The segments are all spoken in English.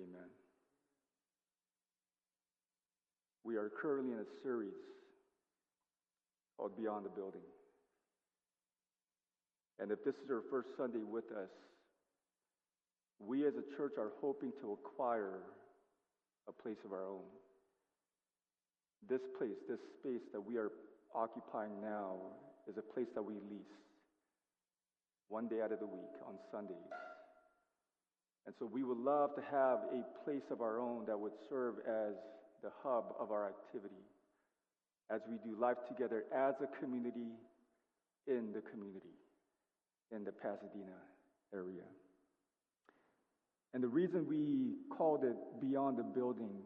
Amen. We are currently in a series called Beyond the Building. And if this is your first Sunday with us, we as a church are hoping to acquire a place of our own. This place, this space that we are occupying now, is a place that we lease one day out of the week on Sundays. And so we would love to have a place of our own that would serve as the hub of our activity as we do life together as a community in the community in the Pasadena area. And the reason we called it Beyond the Building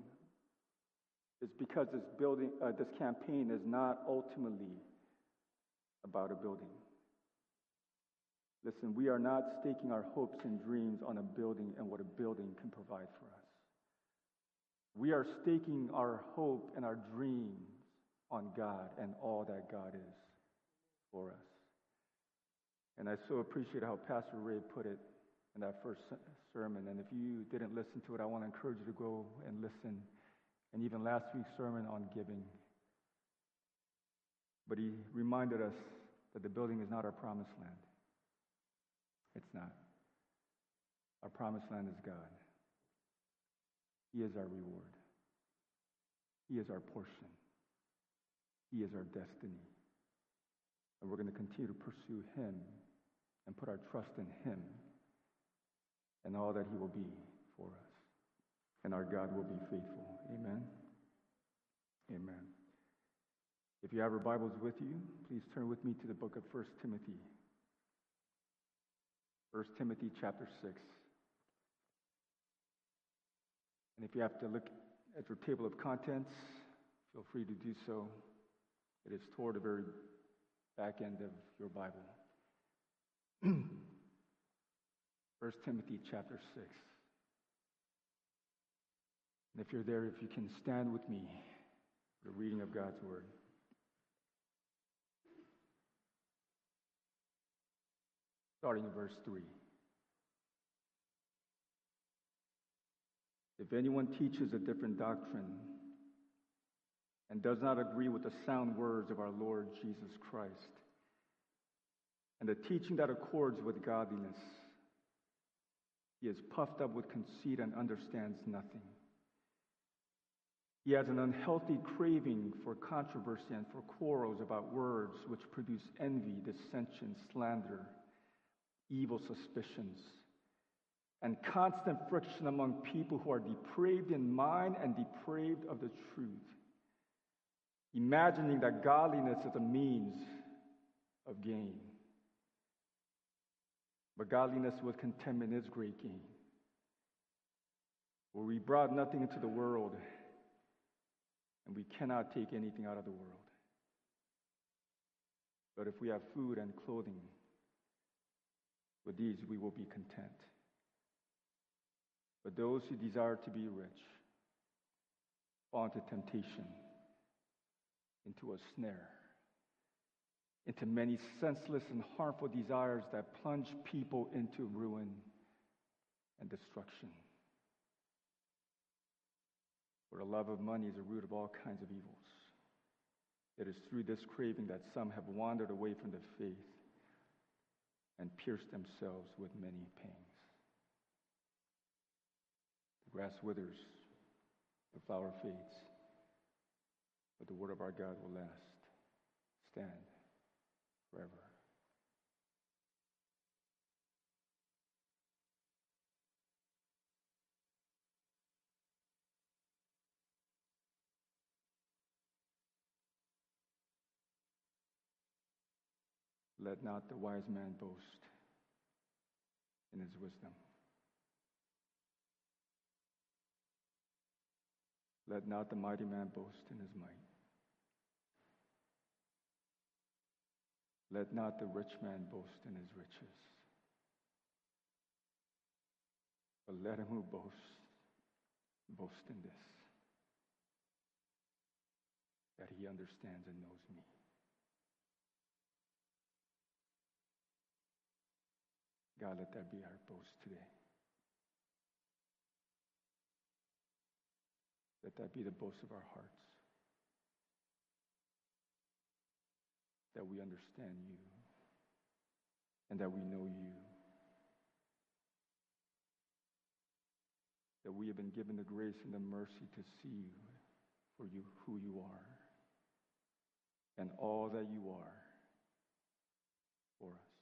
is because this building, uh, this campaign is not ultimately about a building. Listen, we are not staking our hopes and dreams on a building and what a building can provide for us. We are staking our hope and our dreams on God and all that God is for us. And I so appreciate how Pastor Ray put it in that first sermon. And if you didn't listen to it, I want to encourage you to go and listen. And even last week's sermon on giving. But he reminded us that the building is not our promised land. It's not. Our promised land is God. He is our reward. He is our portion. He is our destiny. And we're going to continue to pursue Him and put our trust in Him and all that He will be for us. And our God will be faithful. Amen. Amen. If you have your Bibles with you, please turn with me to the book of 1 Timothy. 1 Timothy chapter 6. And if you have to look at your table of contents, feel free to do so. It is toward the very back end of your Bible. 1 Timothy chapter 6. And if you're there, if you can stand with me the reading of God's Word. Starting in verse 3. If anyone teaches a different doctrine and does not agree with the sound words of our Lord Jesus Christ and the teaching that accords with godliness, he is puffed up with conceit and understands nothing. He has an unhealthy craving for controversy and for quarrels about words which produce envy, dissension, slander evil suspicions, and constant friction among people who are depraved in mind and depraved of the truth, imagining that godliness is a means of gain. But godliness with contentment is great gain. For we brought nothing into the world, and we cannot take anything out of the world. But if we have food and clothing, with these we will be content. But those who desire to be rich fall into temptation, into a snare, into many senseless and harmful desires that plunge people into ruin and destruction. For the love of money is the root of all kinds of evils. It is through this craving that some have wandered away from the faith and pierced themselves with many pangs. The grass withers, the flower fades, but the word of our God will last, stand forever. Let not the wise man boast in his wisdom. Let not the mighty man boast in his might. Let not the rich man boast in his riches. But let him who boasts boast in this that he understands and knows me. God, let that be our boast today. Let that be the boast of our hearts. That we understand you and that we know you. That we have been given the grace and the mercy to see you for you who you are and all that you are for us.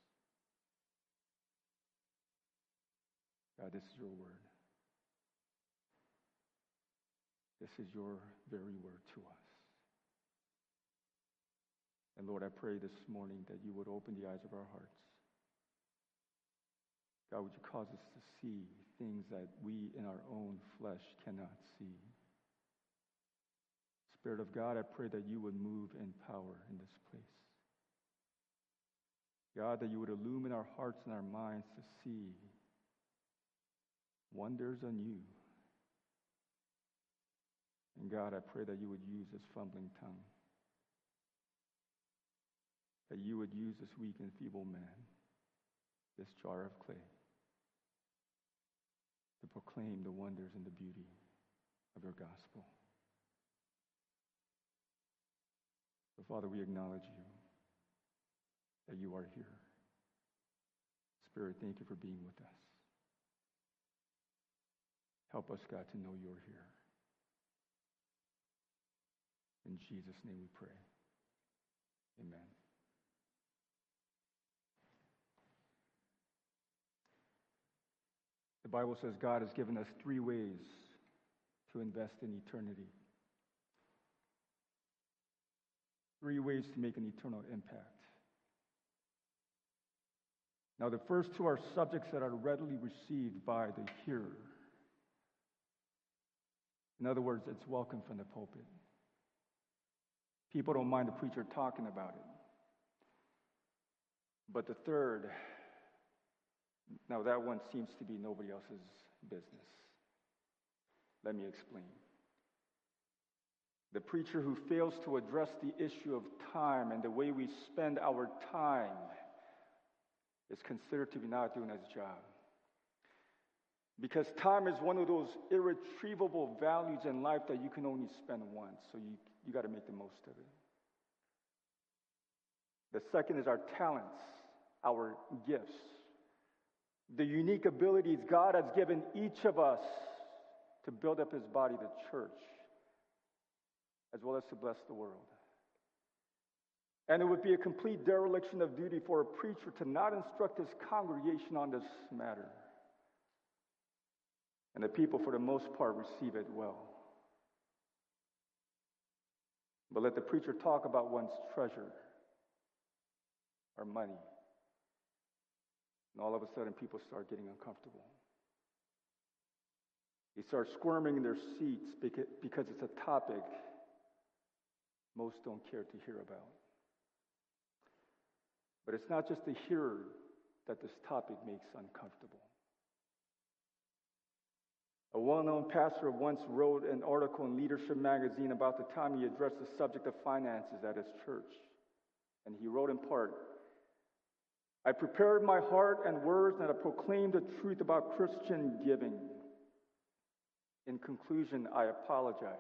God, this is your word. This is your very word to us. And Lord, I pray this morning that you would open the eyes of our hearts. God, would you cause us to see things that we in our own flesh cannot see? Spirit of God, I pray that you would move in power in this place. God, that you would illumine our hearts and our minds to see wonders anew. And God, I pray that you would use this fumbling tongue, that you would use this weak and feeble man, this jar of clay, to proclaim the wonders and the beauty of your gospel. So, Father, we acknowledge you that you are here. Spirit, thank you for being with us. Help us, God, to know you're here. In Jesus' name we pray. Amen. The Bible says God has given us three ways to invest in eternity. Three ways to make an eternal impact. Now, the first two are subjects that are readily received by the hearer. In other words, it's welcome from the pulpit. People don't mind the preacher talking about it. But the third, now that one seems to be nobody else's business. Let me explain. The preacher who fails to address the issue of time and the way we spend our time is considered to be not doing his job. Because time is one of those irretrievable values in life that you can only spend once, so you, you got to make the most of it. The second is our talents, our gifts, the unique abilities God has given each of us to build up his body, the church, as well as to bless the world. And it would be a complete dereliction of duty for a preacher to not instruct his congregation on this matter. And the people, for the most part, receive it well. But let the preacher talk about one's treasure or money. And all of a sudden, people start getting uncomfortable. They start squirming in their seats because it's a topic most don't care to hear about. But it's not just the hearer that this topic makes uncomfortable. A well known pastor once wrote an article in Leadership magazine about the time he addressed the subject of finances at his church. And he wrote in part I prepared my heart and words and I proclaimed the truth about Christian giving. In conclusion, I apologized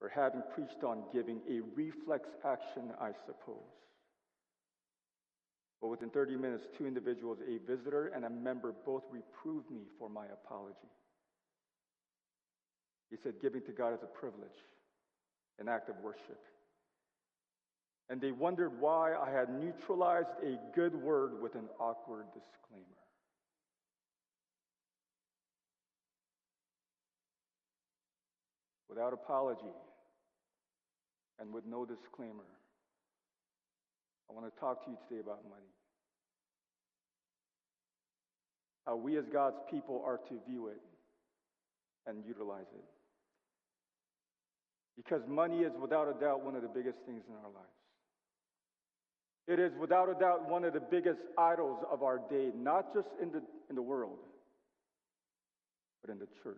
for having preached on giving, a reflex action, I suppose. But within 30 minutes, two individuals, a visitor and a member, both reproved me for my apology. He said, Giving to God is a privilege, an act of worship. And they wondered why I had neutralized a good word with an awkward disclaimer. Without apology and with no disclaimer, I want to talk to you today about money. How we as God's people are to view it and utilize it. Because money is without a doubt one of the biggest things in our lives. It is without a doubt one of the biggest idols of our day, not just in the, in the world, but in the church.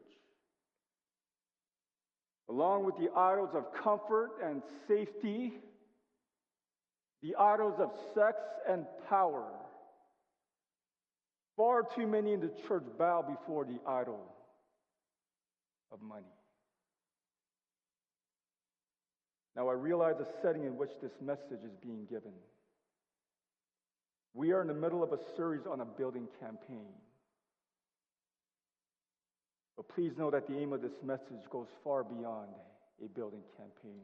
Along with the idols of comfort and safety, the idols of sex and power. Far too many in the church bow before the idol of money. Now, I realize the setting in which this message is being given. We are in the middle of a series on a building campaign. But please know that the aim of this message goes far beyond a building campaign.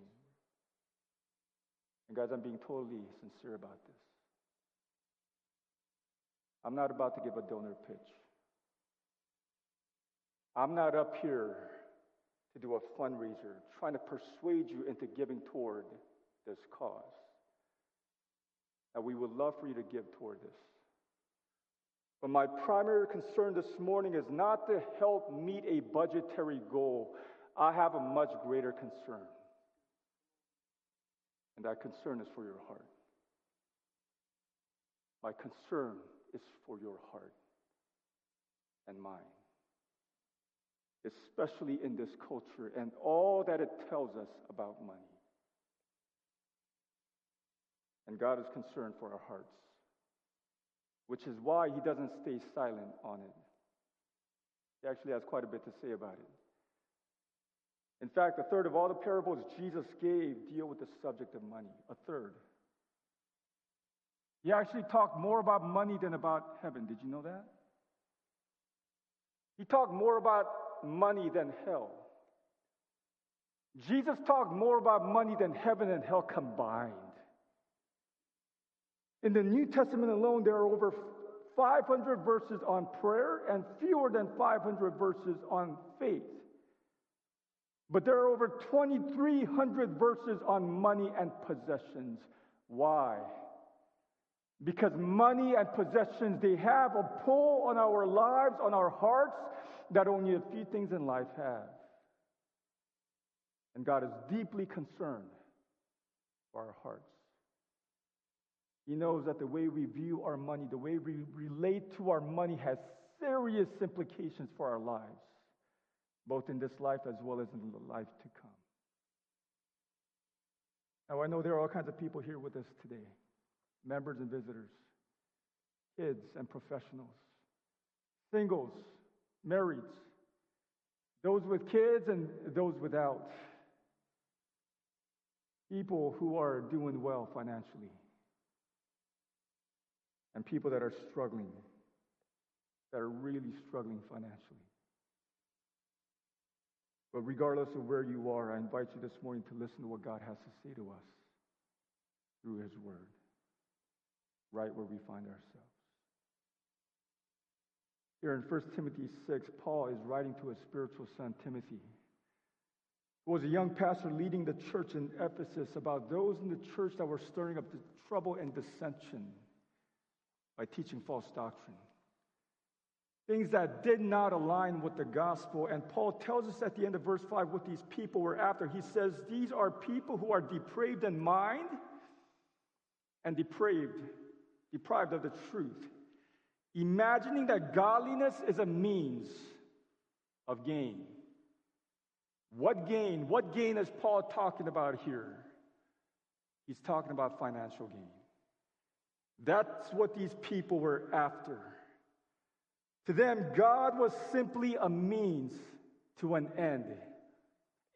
And guys, I'm being totally sincere about this. I'm not about to give a donor pitch. I'm not up here to do a fundraiser, trying to persuade you into giving toward this cause. And we would love for you to give toward this. But my primary concern this morning is not to help meet a budgetary goal. I have a much greater concern. And that concern is for your heart. My concern is for your heart and mine, especially in this culture and all that it tells us about money. And God is concerned for our hearts, which is why He doesn't stay silent on it. He actually has quite a bit to say about it. In fact, a third of all the parables Jesus gave deal with the subject of money. A third. He actually talked more about money than about heaven. Did you know that? He talked more about money than hell. Jesus talked more about money than heaven and hell combined. In the New Testament alone, there are over 500 verses on prayer and fewer than 500 verses on faith. But there are over 2,300 verses on money and possessions. Why? Because money and possessions, they have a pull on our lives, on our hearts, that only a few things in life have. And God is deeply concerned for our hearts. He knows that the way we view our money, the way we relate to our money, has serious implications for our lives both in this life as well as in the life to come. Now, I know there are all kinds of people here with us today members and visitors, kids and professionals, singles, marrieds, those with kids and those without, people who are doing well financially, and people that are struggling, that are really struggling financially. But regardless of where you are, I invite you this morning to listen to what God has to say to us through His Word, right where we find ourselves. Here in 1 Timothy 6, Paul is writing to his spiritual son, Timothy, who was a young pastor leading the church in Ephesus about those in the church that were stirring up the trouble and dissension by teaching false doctrine things that did not align with the gospel. And Paul tells us at the end of verse 5 what these people were after. He says, These are people who are depraved in mind and depraved, deprived of the truth, imagining that godliness is a means of gain. What gain? What gain is Paul talking about here? He's talking about financial gain. That's what these people were after. To them, God was simply a means to an end,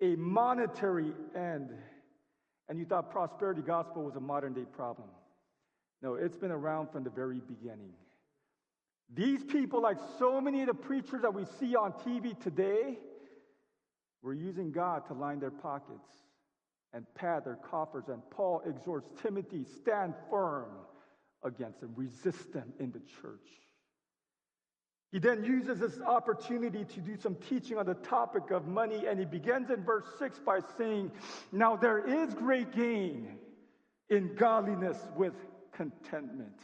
a monetary end. And you thought prosperity gospel was a modern day problem. No, it's been around from the very beginning. These people, like so many of the preachers that we see on TV today, were using God to line their pockets and pad their coffers. And Paul exhorts Timothy, stand firm against them, resist them in the church. He then uses this opportunity to do some teaching on the topic of money, and he begins in verse 6 by saying, Now there is great gain in godliness with contentment.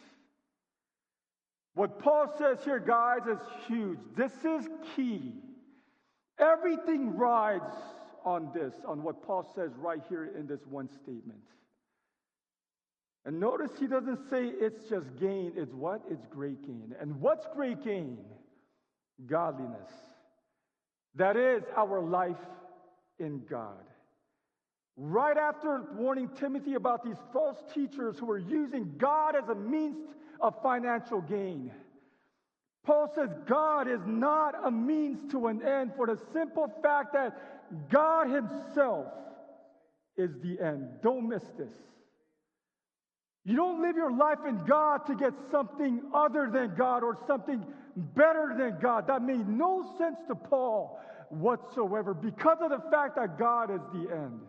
What Paul says here, guys, is huge. This is key. Everything rides on this, on what Paul says right here in this one statement. And notice he doesn't say it's just gain, it's what? It's great gain. And what's great gain? Godliness. That is our life in God. Right after warning Timothy about these false teachers who are using God as a means of financial gain, Paul says God is not a means to an end for the simple fact that God Himself is the end. Don't miss this. You don't live your life in God to get something other than God or something better than God. That made no sense to Paul whatsoever because of the fact that God is the end.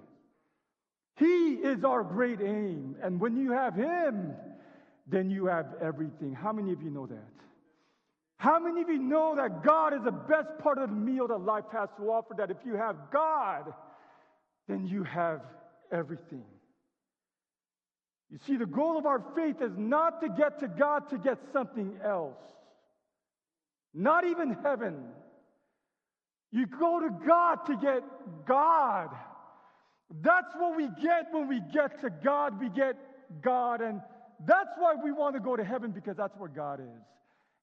He is our great aim. And when you have Him, then you have everything. How many of you know that? How many of you know that God is the best part of the meal that life has to offer? That if you have God, then you have everything. You see, the goal of our faith is not to get to God to get something else, not even heaven. You go to God to get God. That's what we get when we get to God. We get God. And that's why we want to go to heaven because that's where God is.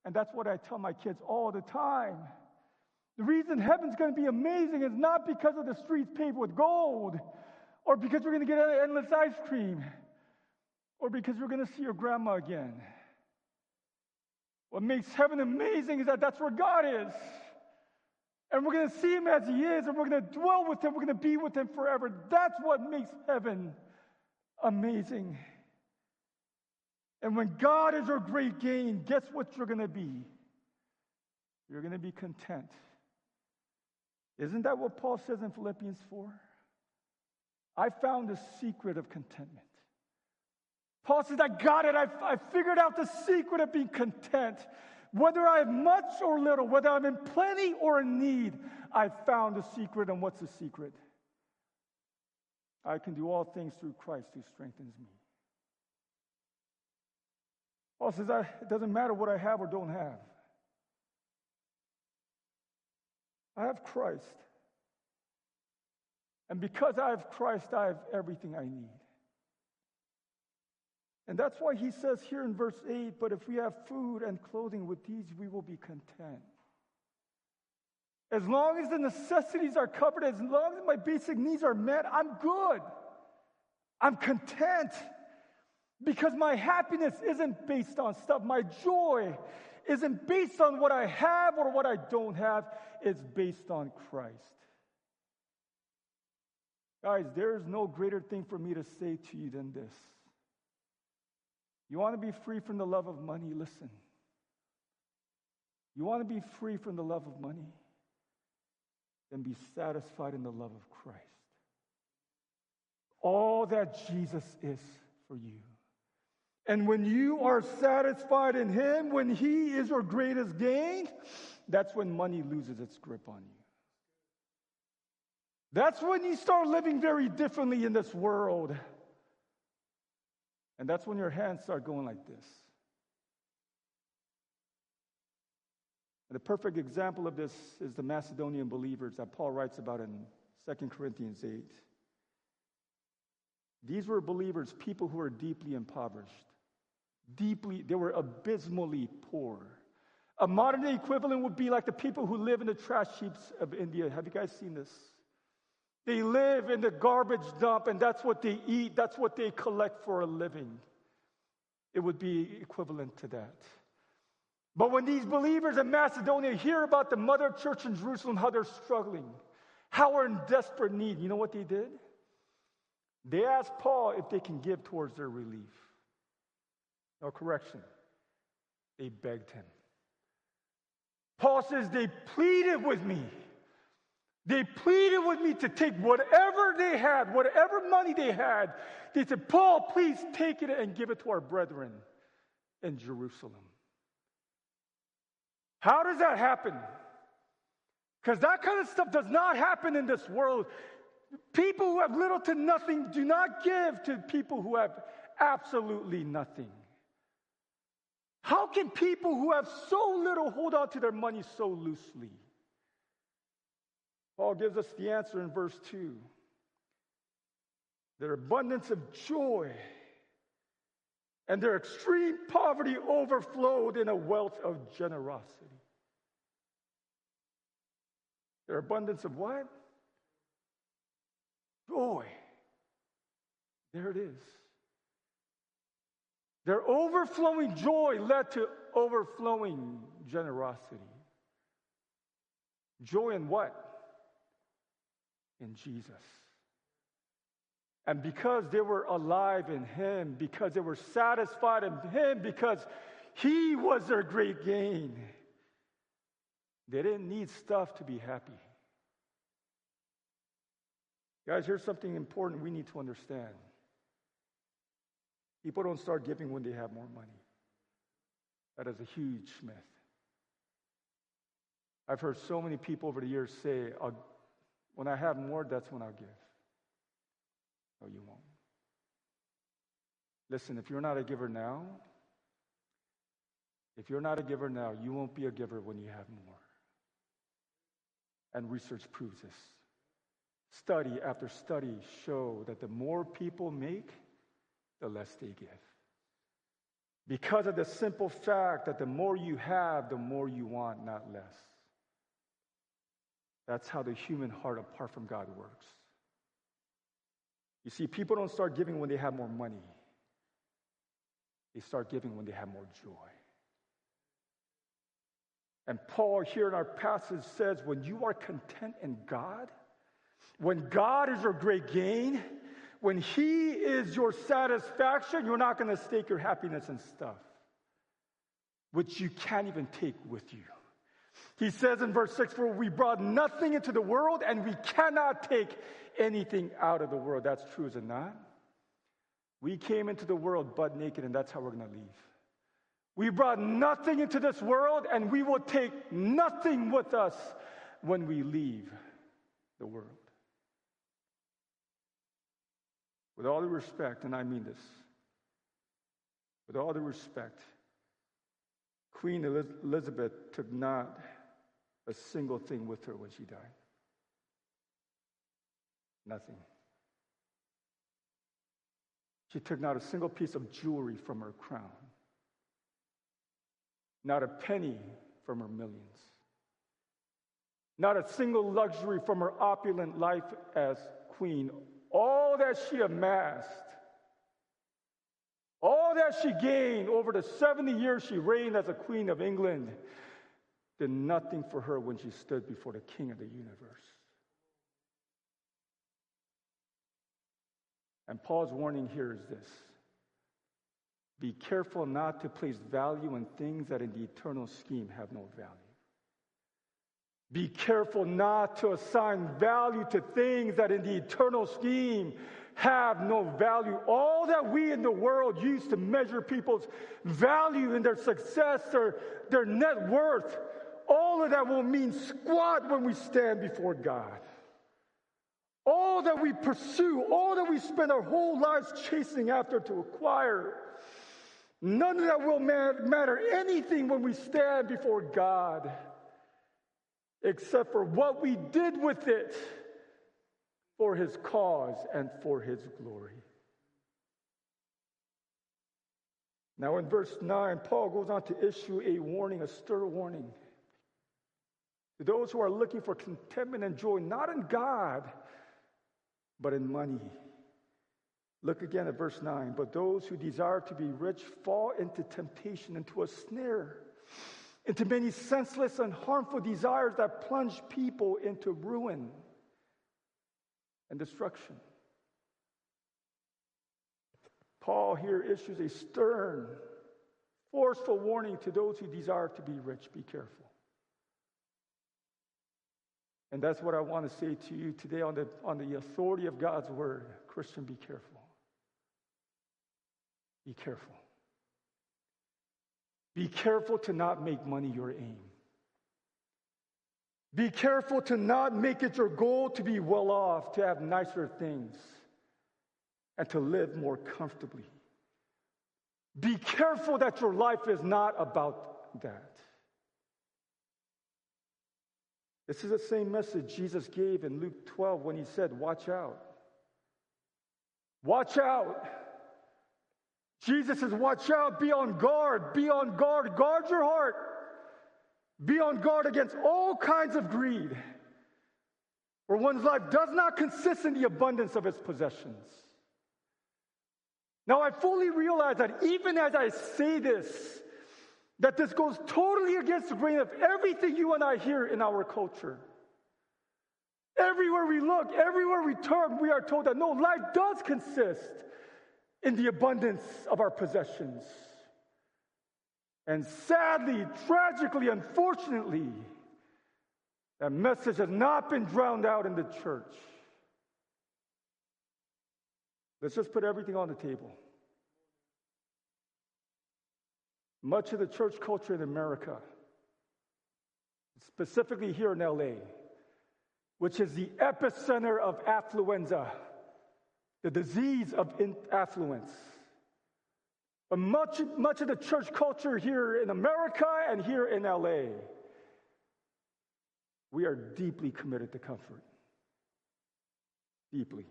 And that's what I tell my kids all the time. The reason heaven's going to be amazing is not because of the streets paved with gold or because we're going to get endless ice cream or because we're going to see your grandma again. What makes heaven amazing is that that's where God is. And we're going to see him as he is, and we're going to dwell with him. We're going to be with him forever. That's what makes heaven amazing. And when God is your great gain, guess what you're going to be? You're going to be content. Isn't that what Paul says in Philippians 4? I found the secret of contentment. Paul says, I got it. I, I figured out the secret of being content. Whether I have much or little, whether I'm in plenty or in need, I've found the secret. And what's the secret? I can do all things through Christ who strengthens me. Paul says, it doesn't matter what I have or don't have. I have Christ. And because I have Christ, I have everything I need. And that's why he says here in verse 8, but if we have food and clothing with these, we will be content. As long as the necessities are covered, as long as my basic needs are met, I'm good. I'm content. Because my happiness isn't based on stuff. My joy isn't based on what I have or what I don't have. It's based on Christ. Guys, there is no greater thing for me to say to you than this. You want to be free from the love of money? Listen. You want to be free from the love of money? Then be satisfied in the love of Christ. All that Jesus is for you. And when you are satisfied in Him, when He is your greatest gain, that's when money loses its grip on you. That's when you start living very differently in this world. And that's when your hands start going like this. And the perfect example of this is the Macedonian believers that Paul writes about in 2 Corinthians 8. These were believers, people who were deeply impoverished deeply, they were abysmally poor. A modern day equivalent would be like the people who live in the trash heaps of India. Have you guys seen this? They live in the garbage dump and that's what they eat, that's what they collect for a living. It would be equivalent to that. But when these believers in Macedonia hear about the mother church in Jerusalem, how they're struggling, how we're in desperate need, you know what they did? They asked Paul if they can give towards their relief. No correction. They begged him. Paul says they pleaded with me. They pleaded with me to take whatever they had, whatever money they had. They said, Paul, please take it and give it to our brethren in Jerusalem. How does that happen? Because that kind of stuff does not happen in this world. People who have little to nothing do not give to people who have absolutely nothing. How can people who have so little hold on to their money so loosely? Paul gives us the answer in verse 2. Their abundance of joy and their extreme poverty overflowed in a wealth of generosity. Their abundance of what? Joy. There it is. Their overflowing joy led to overflowing generosity. Joy in what? In Jesus. And because they were alive in Him, because they were satisfied in Him, because He was their great gain, they didn't need stuff to be happy. Guys, here's something important we need to understand. People don't start giving when they have more money. That is a huge myth. I've heard so many people over the years say, when I have more, that's when I'll give. No, you won't. Listen, if you're not a giver now, if you're not a giver now, you won't be a giver when you have more. And research proves this. Study after study show that the more people make, the less they give. Because of the simple fact that the more you have, the more you want, not less. That's how the human heart, apart from God, works. You see, people don't start giving when they have more money, they start giving when they have more joy. And Paul, here in our passage, says, when you are content in God, when God is your great gain, when He is your satisfaction, you're not going to stake your happiness in stuff, which you can't even take with you. He says in verse 6 For we brought nothing into the world, and we cannot take anything out of the world. That's true, is it not? We came into the world butt naked, and that's how we're going to leave. We brought nothing into this world, and we will take nothing with us when we leave the world. With all the respect, and I mean this, with all the respect, Queen Elizabeth took not a single thing with her when she died. Nothing. She took not a single piece of jewelry from her crown, not a penny from her millions, not a single luxury from her opulent life as queen. All that she amassed, all that she gained over the 70 years she reigned as a queen of England, did nothing for her when she stood before the king of the universe. And Paul's warning here is this be careful not to place value in things that in the eternal scheme have no value. Be careful not to assign value to things that in the eternal scheme have no value. All that we in the world use to measure people's value and their success or their net worth, all of that will mean squat when we stand before God. All that we pursue, all that we spend our whole lives chasing after to acquire, none of that will matter anything when we stand before God, except for what we did with it for His cause and for His glory. Now, in verse 9, Paul goes on to issue a warning, a stern warning to those who are looking for contentment and joy, not in God but in money. Look again at verse 9. But those who desire to be rich fall into temptation, into a snare, into many senseless and harmful desires that plunge people into ruin and destruction. Paul here issues a stern, forceful warning to those who desire to be rich. Be careful. And that's what I want to say to you today on the, on the authority of God's word. Christian, be careful. Be careful. Be careful to not make money your aim. Be careful to not make it your goal to be well off, to have nicer things, and to live more comfortably. Be careful that your life is not about that. This is the same message Jesus gave in Luke 12 when he said, Watch out. Watch out. Jesus says, Watch out, be on guard, be on guard, guard your heart. Be on guard against all kinds of greed, where one's life does not consist in the abundance of its possessions. Now, I fully realize that even as I say this, That this goes totally against the grain of everything you and I hear in our culture. Everywhere we look, everywhere we turn, we are told that no, life does consist in the abundance of our possessions. And sadly, tragically, unfortunately, that message has not been drowned out in the church. Let's just put everything on the table. Much of the church culture in America, specifically here in LA, which is the epicenter of affluenza, the disease of affluence. Much, much of the church culture here in America and here in LA, we are deeply committed to comfort. Deeply.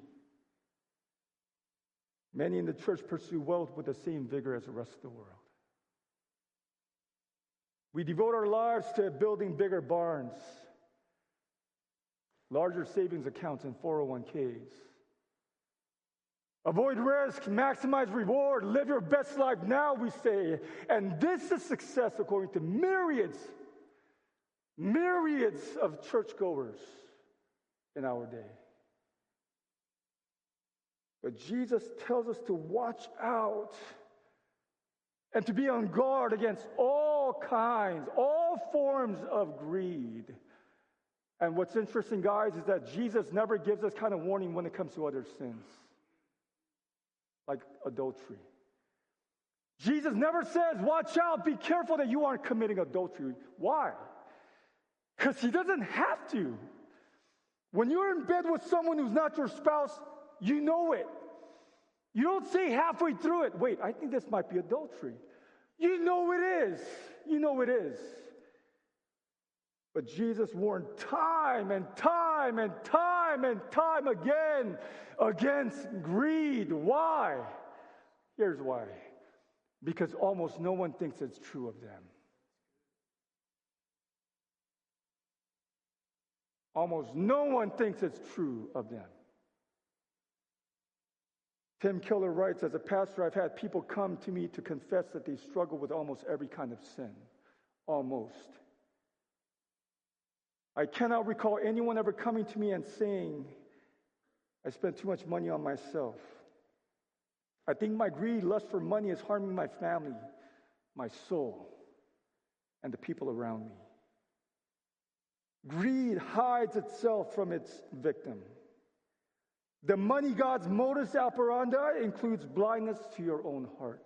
Many in the church pursue wealth with the same vigor as the rest of the world. We devote our lives to building bigger barns, larger savings accounts, and 401ks. Avoid risk, maximize reward, live your best life now, we say. And this is success according to myriads, myriads of churchgoers in our day. But Jesus tells us to watch out and to be on guard against all kinds, all forms of greed. And what's interesting, guys, is that Jesus never gives us kind of warning when it comes to other sins like adultery. Jesus never says, Watch out, be careful that you aren't committing adultery. Why? Because he doesn't have to. When you're in bed with someone who's not your spouse, you know it. You don't say halfway through it, Wait, I think this might be adultery. You know it is. You know it is. But Jesus warned time and time and time and time again against greed. Why? Here's why because almost no one thinks it's true of them. Almost no one thinks it's true of them. Tim Keller writes As a pastor, I've had people come to me to confess that they struggle with almost every kind of sin. Almost. I cannot recall anyone ever coming to me and saying, I spent too much money on myself. I think my greed, lust for money is harming my family, my soul, and the people around me. Greed hides itself from its victim. The money God's modus operandi includes blindness to your own heart.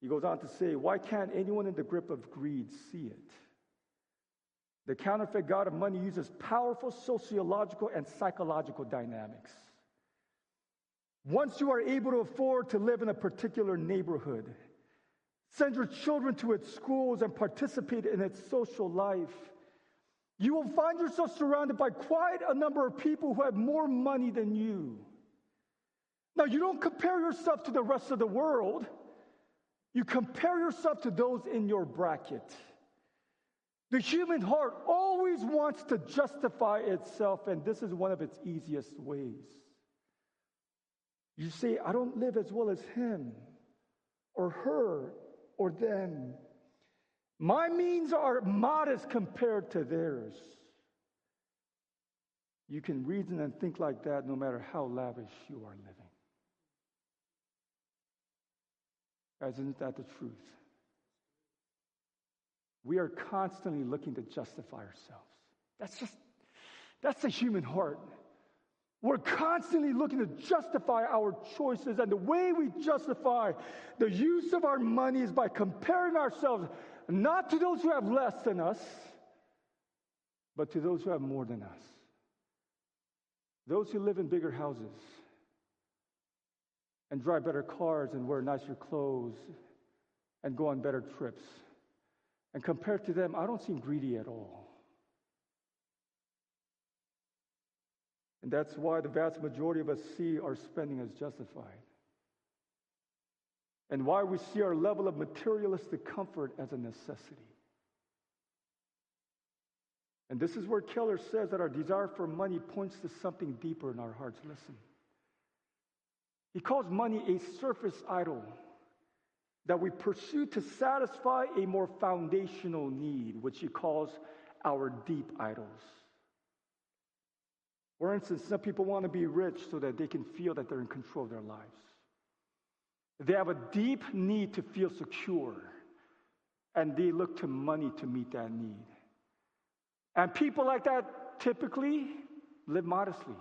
He goes on to say, Why can't anyone in the grip of greed see it? The counterfeit God of money uses powerful sociological and psychological dynamics. Once you are able to afford to live in a particular neighborhood, send your children to its schools, and participate in its social life, you will find yourself surrounded by quite a number of people who have more money than you. Now, you don't compare yourself to the rest of the world, you compare yourself to those in your bracket. The human heart always wants to justify itself, and this is one of its easiest ways. You say, I don't live as well as him, or her, or them. My means are modest compared to theirs. You can reason and think like that no matter how lavish you are living. Isn't that the truth? We are constantly looking to justify ourselves. That's just, that's the human heart. We're constantly looking to justify our choices, and the way we justify the use of our money is by comparing ourselves not to those who have less than us, but to those who have more than us. Those who live in bigger houses and drive better cars and wear nicer clothes and go on better trips. And compared to them, I don't seem greedy at all. And that's why the vast majority of us see our spending as justified. And why we see our level of materialistic comfort as a necessity. And this is where Keller says that our desire for money points to something deeper in our hearts. Listen. He calls money a surface idol that we pursue to satisfy a more foundational need, which he calls our deep idols. For instance, some people want to be rich so that they can feel that they're in control of their lives. They have a deep need to feel secure, and they look to money to meet that need. And people like that typically live modestly.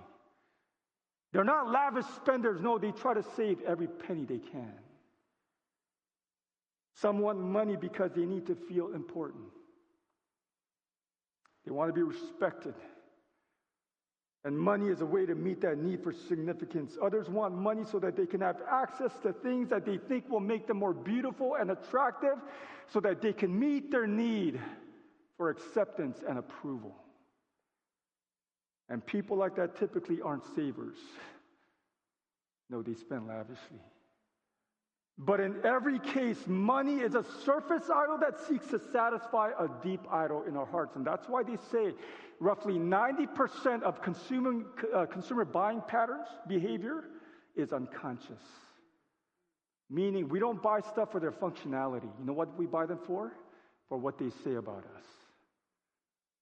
They're not lavish spenders, no, they try to save every penny they can. Some want money because they need to feel important. They want to be respected. And money is a way to meet that need for significance. Others want money so that they can have access to things that they think will make them more beautiful and attractive so that they can meet their need for acceptance and approval. And people like that typically aren't savers. No, they spend lavishly. But in every case, money is a surface idol that seeks to satisfy a deep idol in our hearts. And that's why they say roughly 90% of consumer, uh, consumer buying patterns, behavior, is unconscious. Meaning, we don't buy stuff for their functionality. You know what we buy them for? For what they say about us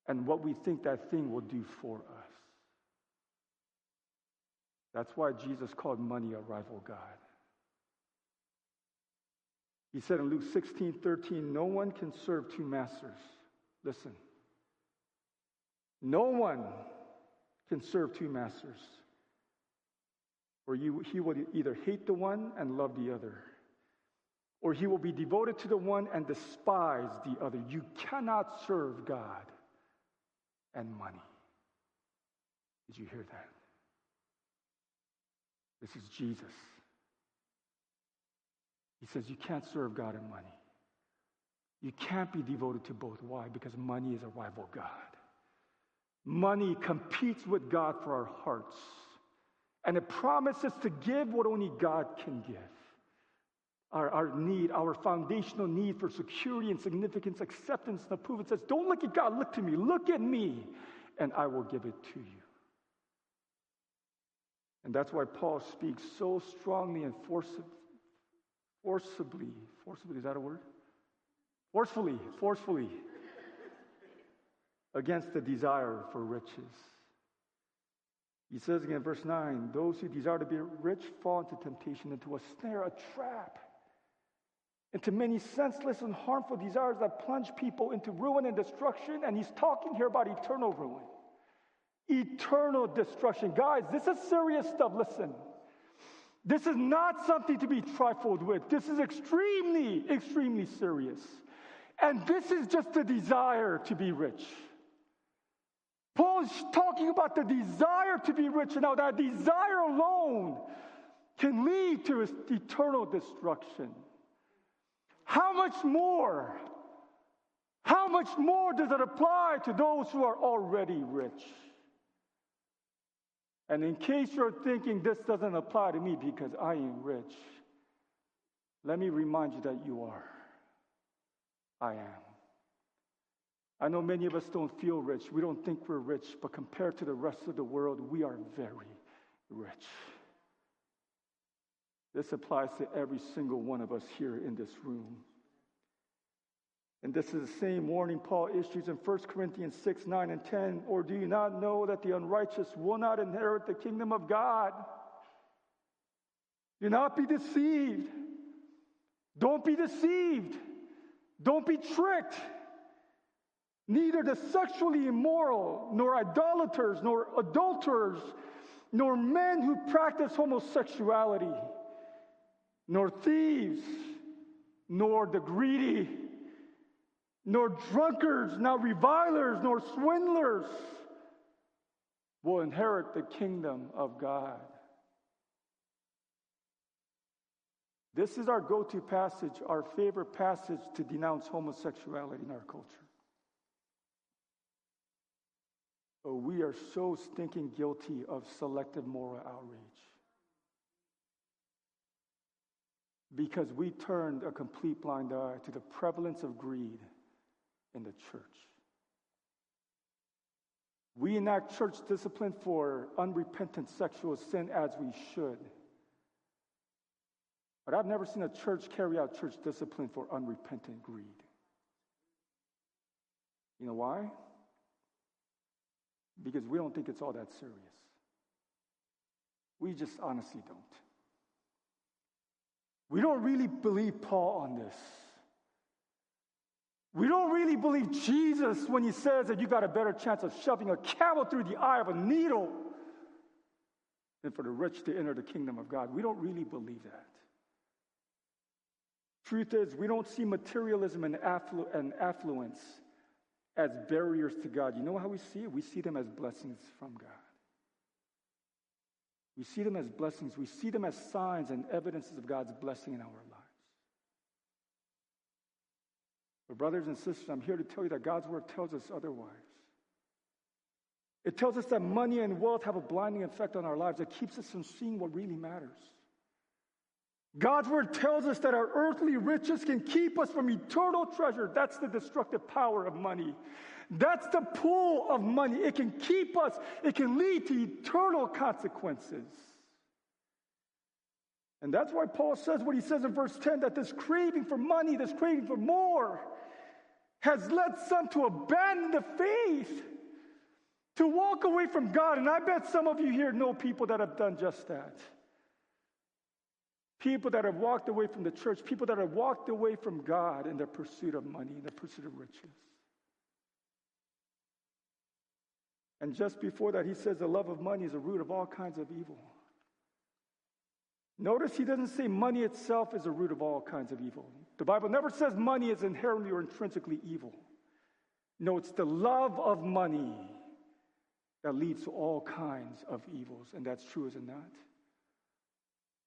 and what we think that thing will do for us. That's why Jesus called money a rival God. He said in Luke 16 13, no one can serve two masters. Listen. No one can serve two masters. Or you, he will either hate the one and love the other, or he will be devoted to the one and despise the other. You cannot serve God and money. Did you hear that? This is Jesus. He says you can't serve God and money. You can't be devoted to both. Why? Because money is a rival God. Money competes with God for our hearts. And it promises to give what only God can give. Our, our need, our foundational need for security and significance, acceptance and approval. It says, Don't look at God, look to me. Look at me, and I will give it to you. And that's why Paul speaks so strongly and forcibly, forcibly, forcibly, is that a word? Forcefully, forcefully against the desire for riches. He says again, verse 9, those who desire to be rich fall into temptation, into a snare, a trap, into many senseless and harmful desires that plunge people into ruin and destruction. And he's talking here about eternal ruin, eternal destruction. Guys, this is serious stuff. Listen. This is not something to be trifled with. This is extremely, extremely serious. And this is just the desire to be rich. Paul is talking about the desire to be rich. Now, that desire alone can lead to eternal destruction. How much more? How much more does it apply to those who are already rich? And in case you're thinking this doesn't apply to me because I am rich, let me remind you that you are. I am. I know many of us don't feel rich. We don't think we're rich, but compared to the rest of the world, we are very rich. This applies to every single one of us here in this room. And this is the same warning Paul issues in 1 Corinthians 6, 9, and 10. Or do you not know that the unrighteous will not inherit the kingdom of God? Do not be deceived. Don't be deceived. Don't be tricked. Neither the sexually immoral, nor idolaters, nor adulterers, nor men who practice homosexuality, nor thieves, nor the greedy, nor drunkards, nor revilers, nor swindlers will inherit the kingdom of God. This is our go to passage, our favorite passage to denounce homosexuality in our culture. Oh, we are so stinking guilty of selective moral outrage. Because we turned a complete blind eye to the prevalence of greed in the church. We enact church discipline for unrepentant sexual sin as we should. But I've never seen a church carry out church discipline for unrepentant greed. You know why? Because we don't think it's all that serious. We just honestly don't. We don't really believe Paul on this. We don't really believe Jesus when he says that you got a better chance of shoving a camel through the eye of a needle than for the rich to enter the kingdom of God. We don't really believe that. Truth is, we don't see materialism and, afflu- and affluence as barriers to God. You know how we see it? We see them as blessings from God. We see them as blessings. We see them as signs and evidences of God's blessing in our lives. But, brothers and sisters, I'm here to tell you that God's word tells us otherwise. It tells us that money and wealth have a blinding effect on our lives that keeps us from seeing what really matters. God's word tells us that our earthly riches can keep us from eternal treasure. That's the destructive power of money. That's the pull of money. It can keep us, it can lead to eternal consequences. And that's why Paul says what he says in verse 10 that this craving for money, this craving for more, has led some to abandon the faith, to walk away from God. And I bet some of you here know people that have done just that. People that have walked away from the church, people that have walked away from God in their pursuit of money, in their pursuit of riches. And just before that, he says the love of money is a root of all kinds of evil. Notice he doesn't say money itself is a root of all kinds of evil. The Bible never says money is inherently or intrinsically evil. No, it's the love of money that leads to all kinds of evils, and that's true, is it not?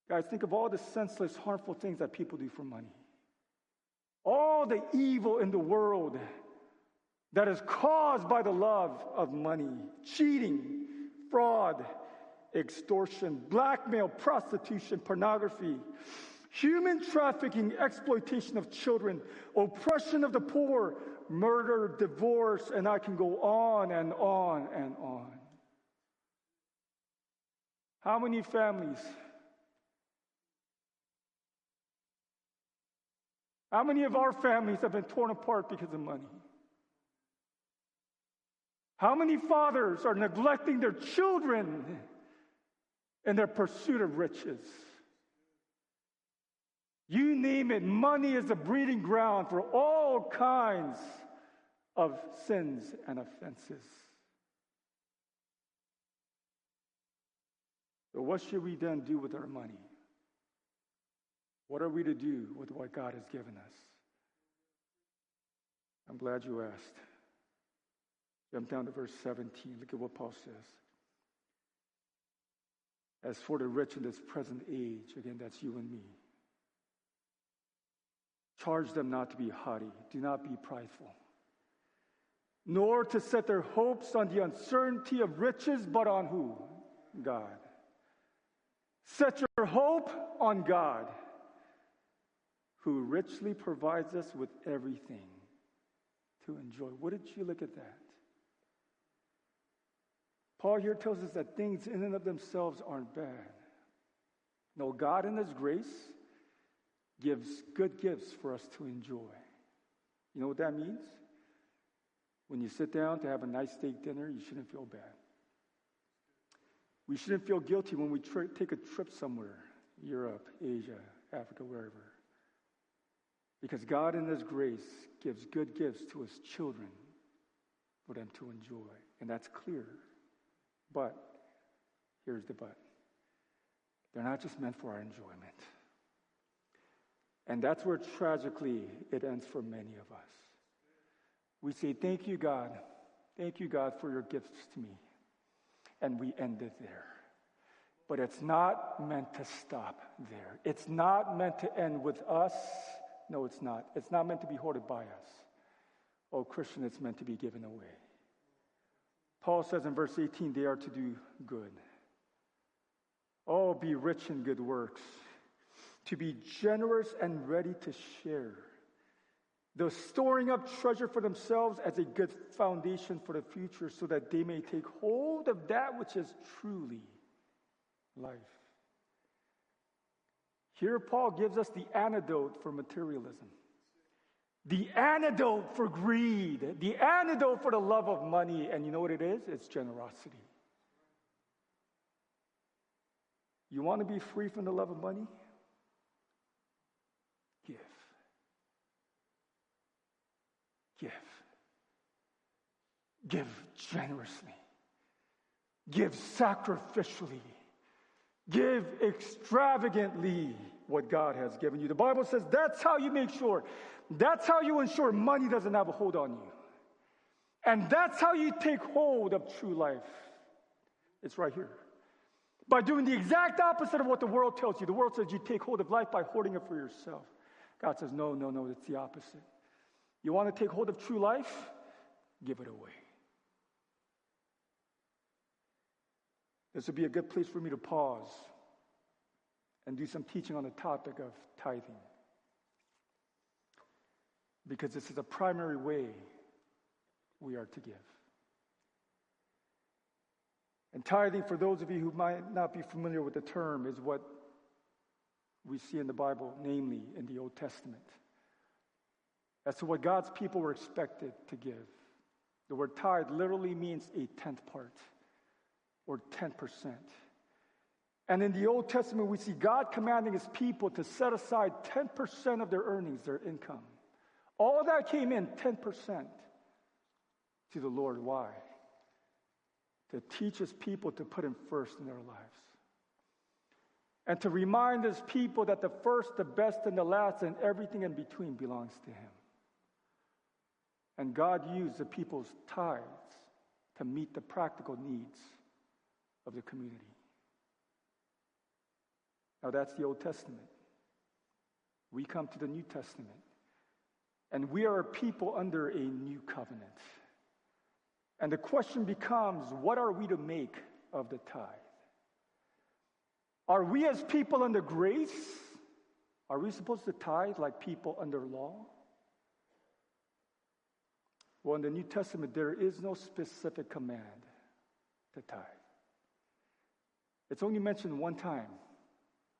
Guys, think of all the senseless, harmful things that people do for money. All the evil in the world that is caused by the love of money cheating, fraud, extortion, blackmail, prostitution, pornography, human trafficking, exploitation of children, oppression of the poor, murder, divorce, and I can go on and on and on. How many families How many of our families have been torn apart because of money? How many fathers are neglecting their children in their pursuit of riches? You name it, money is a breeding ground for all kinds of sins and offenses. So, what should we then do with our money? What are we to do with what God has given us? I'm glad you asked. Jump down to verse 17. Look at what Paul says. As for the rich in this present age, again, that's you and me. Charge them not to be haughty, do not be prideful, nor to set their hopes on the uncertainty of riches, but on who? God. Set your hope on God who richly provides us with everything to enjoy. Did you look at that? Paul here tells us that things in and of themselves aren't bad. No, God in His grace gives good gifts for us to enjoy. You know what that means? When you sit down to have a nice steak dinner, you shouldn't feel bad. We shouldn't feel guilty when we take a trip somewhere Europe, Asia, Africa, wherever. Because God, in His grace, gives good gifts to His children for them to enjoy. And that's clear. But here's the but they're not just meant for our enjoyment. And that's where tragically it ends for many of us. We say, Thank you, God. Thank you, God, for your gifts to me. And we end it there. But it's not meant to stop there. It's not meant to end with us no, it's not. It's not meant to be hoarded by us. Oh, Christian, it's meant to be given away. Paul says in verse 18, they are to do good. Oh, be rich in good works, to be generous and ready to share. They're storing up treasure for themselves as a good foundation for the future so that they may take hold of that which is truly life. Here, Paul gives us the antidote for materialism, the antidote for greed, the antidote for the love of money. And you know what it is? It's generosity. You want to be free from the love of money? Give. Give. Give generously. Give sacrificially. Give extravagantly what God has given you. The Bible says that's how you make sure, that's how you ensure money doesn't have a hold on you. And that's how you take hold of true life. It's right here. By doing the exact opposite of what the world tells you. The world says you take hold of life by hoarding it for yourself. God says, no, no, no, it's the opposite. You want to take hold of true life? Give it away. This would be a good place for me to pause and do some teaching on the topic of tithing. Because this is a primary way we are to give. And tithing, for those of you who might not be familiar with the term, is what we see in the Bible, namely in the Old Testament. As to what God's people were expected to give. The word tithe literally means a tenth part or 10%. And in the Old Testament, we see God commanding his people to set aside 10% of their earnings, their income. All that came in 10% to the Lord. Why? To teach his people to put him first in their lives. And to remind his people that the first, the best, and the last, and everything in between belongs to him. And God used the people's tithes to meet the practical needs of the community. Now, that's the Old Testament. We come to the New Testament, and we are a people under a new covenant. And the question becomes what are we to make of the tithe? Are we, as people under grace, are we supposed to tithe like people under law? Well, in the New Testament, there is no specific command to tithe. It's only mentioned one time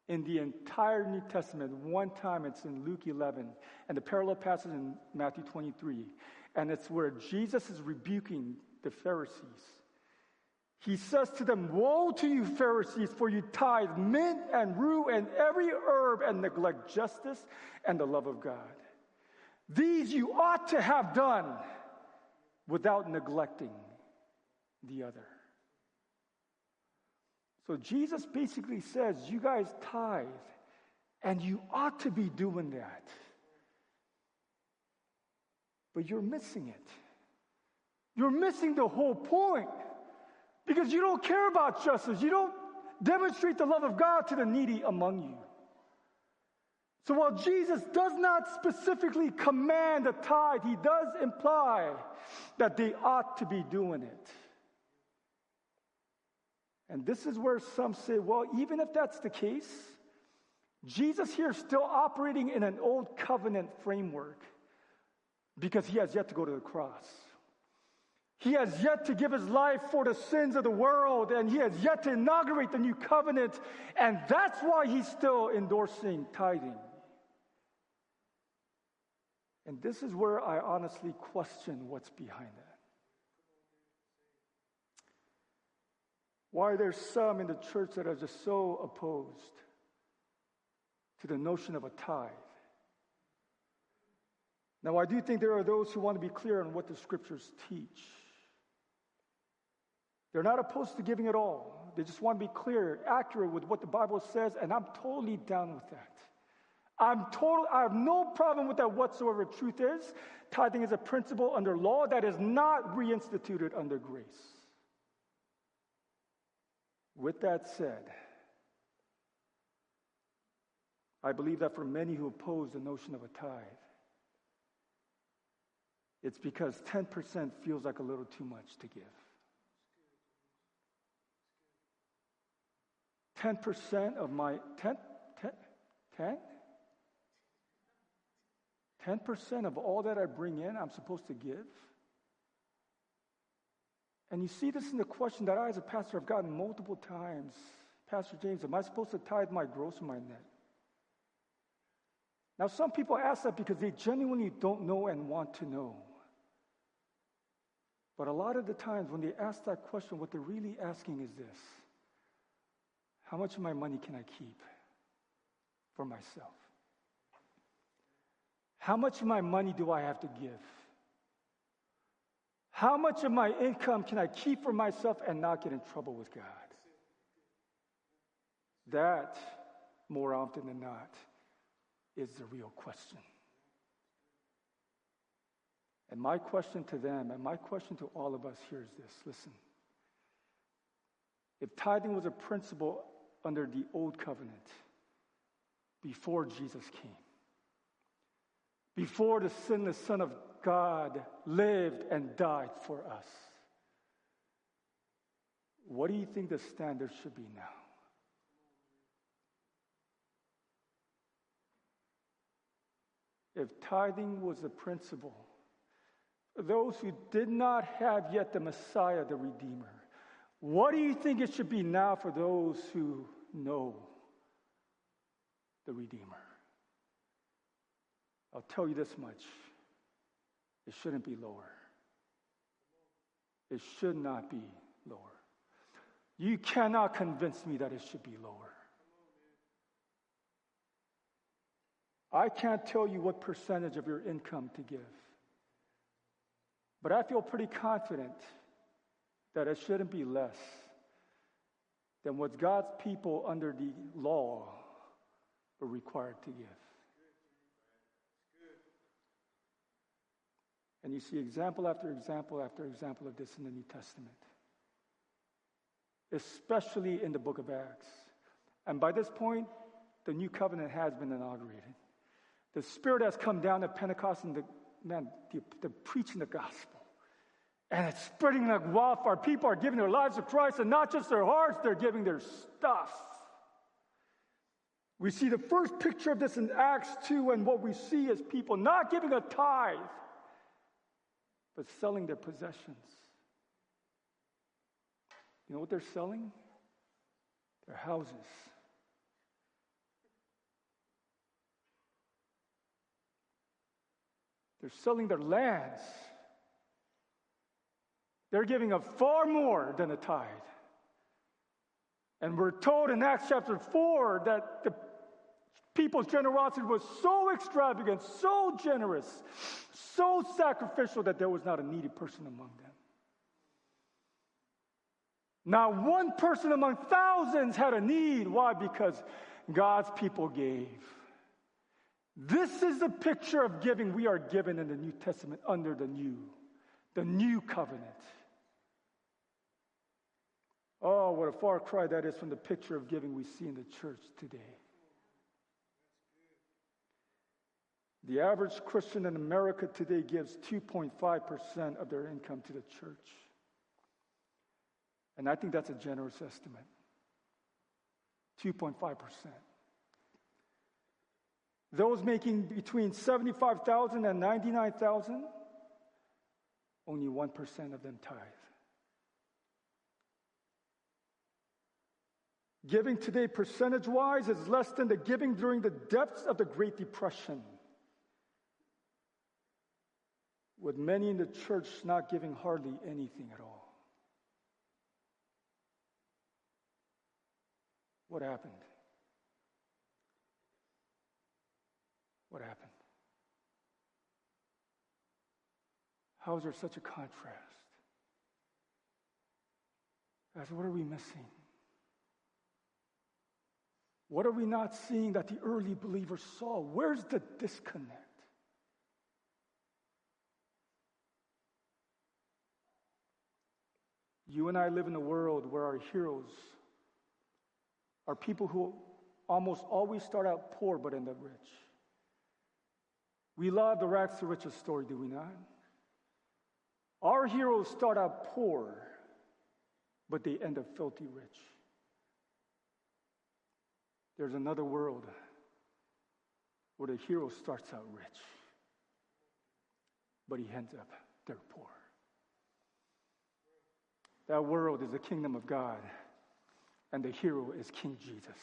in the entire New Testament. One time it's in Luke 11, and the parallel passage in Matthew 23. And it's where Jesus is rebuking the Pharisees. He says to them, Woe to you, Pharisees, for you tithe mint and rue and every herb and neglect justice and the love of God. These you ought to have done without neglecting the other. So Jesus basically says, You guys tithe, and you ought to be doing that. But you're missing it. You're missing the whole point because you don't care about justice. You don't demonstrate the love of God to the needy among you. So while Jesus does not specifically command a tithe, he does imply that they ought to be doing it. And this is where some say, well, even if that's the case, Jesus here is still operating in an old covenant framework because he has yet to go to the cross. He has yet to give his life for the sins of the world, and he has yet to inaugurate the new covenant, and that's why he's still endorsing tithing. And this is where I honestly question what's behind that. Why there's some in the church that are just so opposed to the notion of a tithe. Now, I do think there are those who want to be clear on what the scriptures teach. They're not opposed to giving at all. They just want to be clear, accurate with what the Bible says, and I'm totally down with that. I'm total, I have no problem with that whatsoever. Truth is, tithing is a principle under law that is not reinstituted under grace. With that said, I believe that for many who oppose the notion of a tithe, it's because 10% feels like a little too much to give. 10% of my 10 10 10 10% of all that I bring in, I'm supposed to give. And you see this in the question that I, as a pastor, have gotten multiple times. Pastor James, am I supposed to tithe my gross or my net? Now, some people ask that because they genuinely don't know and want to know. But a lot of the times when they ask that question, what they're really asking is this How much of my money can I keep for myself? How much of my money do I have to give? How much of my income can I keep for myself and not get in trouble with God? That, more often than not, is the real question. And my question to them, and my question to all of us here is this listen. If tithing was a principle under the old covenant, before Jesus came, before the sinless Son of God lived and died for us, what do you think the standard should be now? If tithing was a principle, those who did not have yet the Messiah, the Redeemer, what do you think it should be now for those who know the Redeemer? I'll tell you this much it shouldn't be lower. It should not be lower. You cannot convince me that it should be lower. I can't tell you what percentage of your income to give. But I feel pretty confident that it shouldn't be less than what God's people under the law are required to give. And you see example after example after example of this in the New Testament, especially in the book of Acts. And by this point, the new covenant has been inaugurated. The Spirit has come down at Pentecost, and the, man, the, the preaching the gospel. And it's spreading like wildfire. People are giving their lives to Christ, and not just their hearts, they're giving their stuff. We see the first picture of this in Acts 2, and what we see is people not giving a tithe but selling their possessions. You know what they're selling? Their houses. They're selling their lands. They're giving up far more than a tithe. And we're told in Acts chapter 4 that the people's generosity was so extravagant, so generous, so sacrificial that there was not a needy person among them. Now, one person among thousands had a need. Why? Because God's people gave. This is the picture of giving we are given in the New Testament under the new, the new covenant. Oh, what a far cry that is from the picture of giving we see in the church today. The average Christian in America today gives 2.5% of their income to the church. And I think that's a generous estimate. 2.5%. Those making between 75,000 and 99,000, only 1% of them tithe. Giving today, percentage wise, is less than the giving during the depths of the Great Depression with many in the church not giving hardly anything at all. What happened? What happened? How is there such a contrast? Guys, what are we missing? What are we not seeing that the early believers saw? Where's the disconnect? You and I live in a world where our heroes are people who almost always start out poor but end up rich. We love the rags to riches story, do we not? Our heroes start out poor, but they end up filthy rich. There's another world where the hero starts out rich, but he ends up dirt poor. That world is the kingdom of God, and the hero is King Jesus.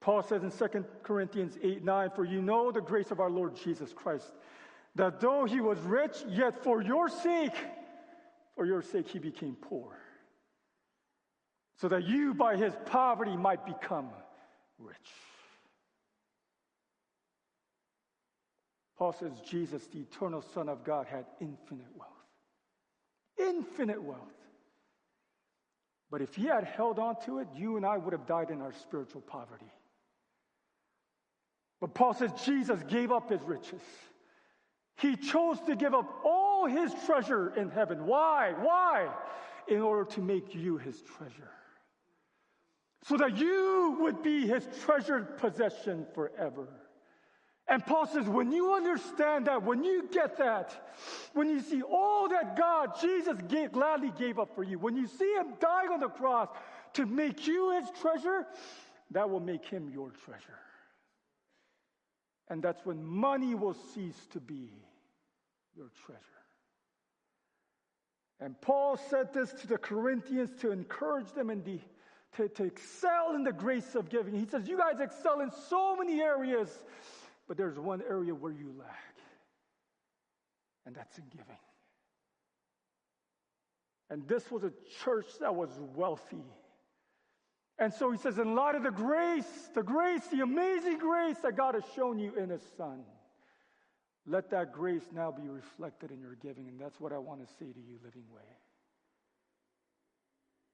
Paul says in 2 Corinthians 8 9, For you know the grace of our Lord Jesus Christ, that though he was rich, yet for your sake, for your sake he became poor, so that you by his poverty might become rich. Paul says Jesus, the eternal Son of God, had infinite wealth. Infinite wealth. But if he had held on to it, you and I would have died in our spiritual poverty. But Paul says Jesus gave up his riches. He chose to give up all his treasure in heaven. Why? Why? In order to make you his treasure. So that you would be his treasured possession forever. And Paul says, when you understand that, when you get that, when you see all that God, Jesus gave, gladly gave up for you, when you see him dying on the cross to make you his treasure, that will make him your treasure. And that's when money will cease to be your treasure. And Paul said this to the Corinthians to encourage them in the, to, to excel in the grace of giving. He says, You guys excel in so many areas, but there's one area where you lack, and that's in giving. And this was a church that was wealthy. And so he says, in light of the grace, the grace, the amazing grace that God has shown you in his Son, let that grace now be reflected in your giving. And that's what I want to say to you, Living Way.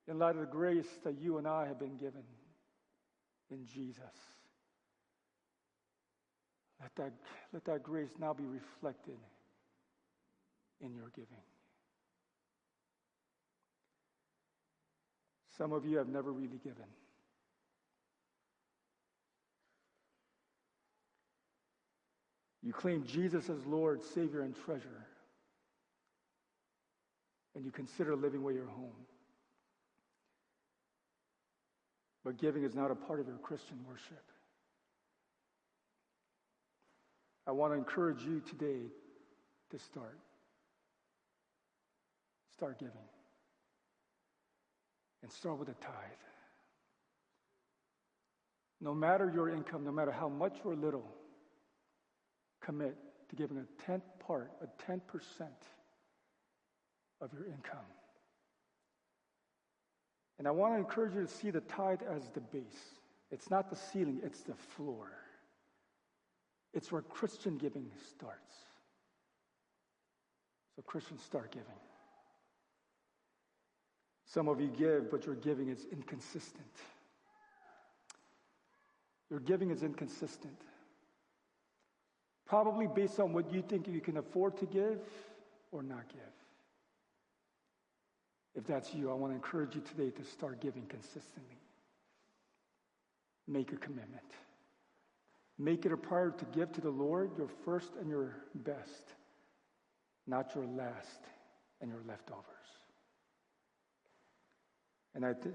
In light of the grace that you and I have been given in Jesus, let that, let that grace now be reflected in your giving. Some of you have never really given. You claim Jesus as Lord, Savior, and treasure. And you consider Living Way your home. But giving is not a part of your Christian worship. I want to encourage you today to start. Start giving and start with a tithe. No matter your income, no matter how much or little, commit to giving a tenth part, a 10% of your income. And I want to encourage you to see the tithe as the base. It's not the ceiling, it's the floor. It's where Christian giving starts. So, Christians, start giving. Some of you give, but your giving is inconsistent. Your giving is inconsistent. Probably based on what you think you can afford to give or not give. If that's you, I want to encourage you today to start giving consistently. Make a commitment. Make it a priority to give to the Lord your first and your best, not your last and your leftovers. And I th-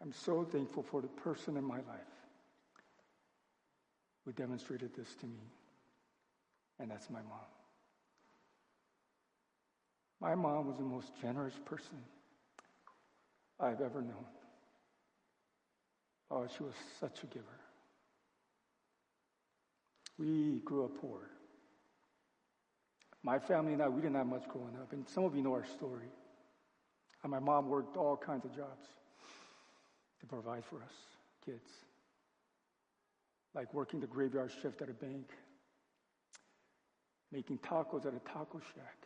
I'm so thankful for the person in my life who demonstrated this to me, and that's my mom. My mom was the most generous person I've ever known. Oh, she was such a giver. We grew up poor. My family and I, we didn't have much growing up. And some of you know our story. And my mom worked all kinds of jobs to provide for us, kids. Like working the graveyard shift at a bank, making tacos at a taco shack.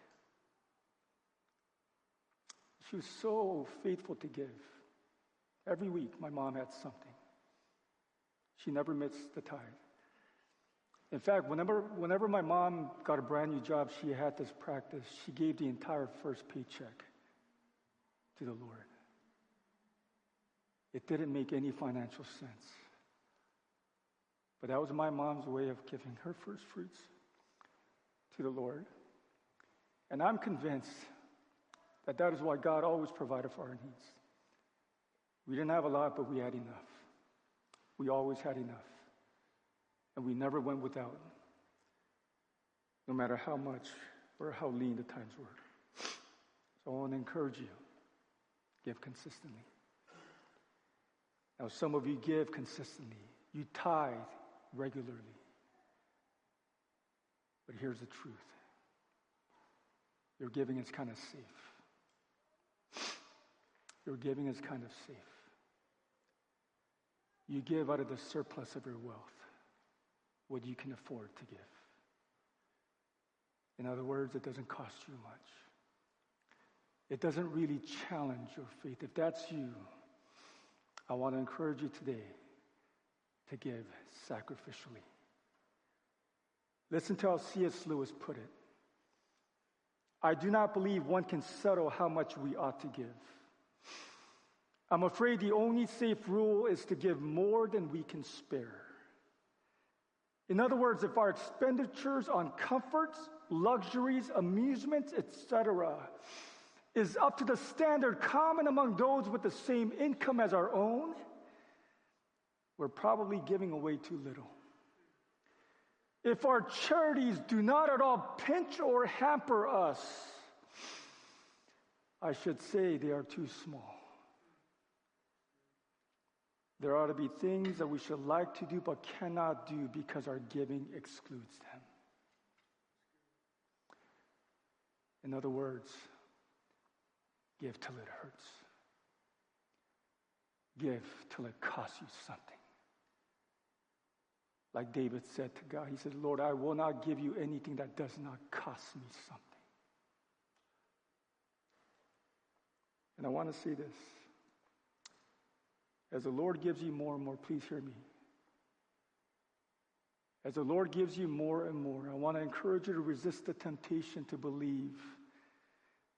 She was so faithful to give. Every week, my mom had something. She never missed the tithe. In fact, whenever, whenever my mom got a brand new job, she had this practice. She gave the entire first paycheck to the Lord. It didn't make any financial sense. But that was my mom's way of giving her first fruits to the Lord. And I'm convinced that that is why God always provided for our needs. We didn't have a lot, but we had enough. We always had enough and we never went without, no matter how much or how lean the times were. So I want to encourage you give consistently. Now, some of you give consistently, you tithe regularly. But here's the truth your giving is kind of safe. Your giving is kind of safe. You give out of the surplus of your wealth what you can afford to give. In other words, it doesn't cost you much. It doesn't really challenge your faith. If that's you, I want to encourage you today to give sacrificially. Listen to how C.S. Lewis put it. I do not believe one can settle how much we ought to give. I'm afraid the only safe rule is to give more than we can spare. In other words, if our expenditures on comforts, luxuries, amusements, etc., is up to the standard common among those with the same income as our own, we're probably giving away too little. If our charities do not at all pinch or hamper us, I should say they are too small. There ought to be things that we should like to do but cannot do because our giving excludes them. In other words, give till it hurts. Give till it costs you something. Like David said to God, he said, Lord, I will not give you anything that does not cost me something. And I want to say this. As the Lord gives you more and more, please hear me. As the Lord gives you more and more, I want to encourage you to resist the temptation to believe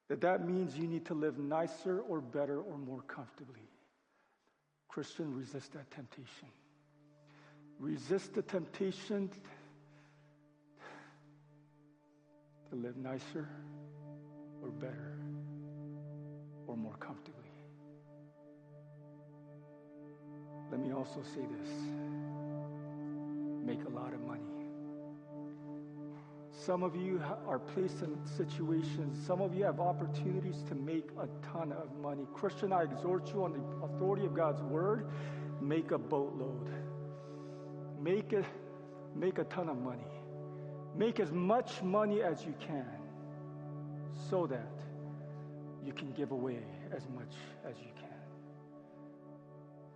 that that means you need to live nicer or better or more comfortably. Christian, resist that temptation. Resist the temptation to live nicer or better or more comfortably. Let me also say this make a lot of money. Some of you are placed in situations, some of you have opportunities to make a ton of money. Christian, I exhort you on the authority of God's word, make a boatload. Make it make a ton of money. Make as much money as you can so that you can give away as much as you can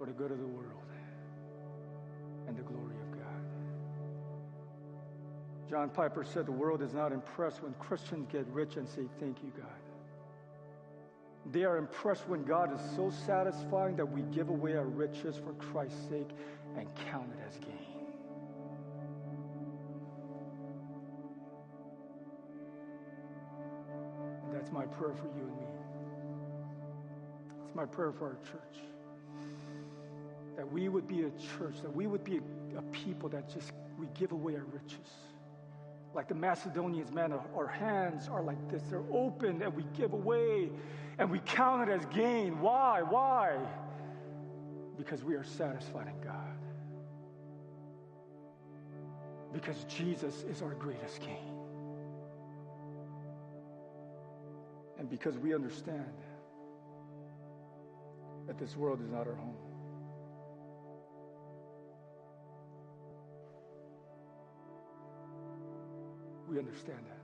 for the good of the world and the glory of God. John Piper said the world is not impressed when Christians get rich and say, Thank you, God. They are impressed when God is so satisfying that we give away our riches for Christ's sake and count it as gain. That's my prayer for you and me. It's my prayer for our church. That we would be a church, that we would be a, a people that just, we give away our riches like the Macedonians, man, our, our, hands are like this. They're open and we give away and we count it as gain. Why? Why? Because we are satisfied in God. Because Jesus is our greatest gain. And because we understand that this world is not our home. We understand that.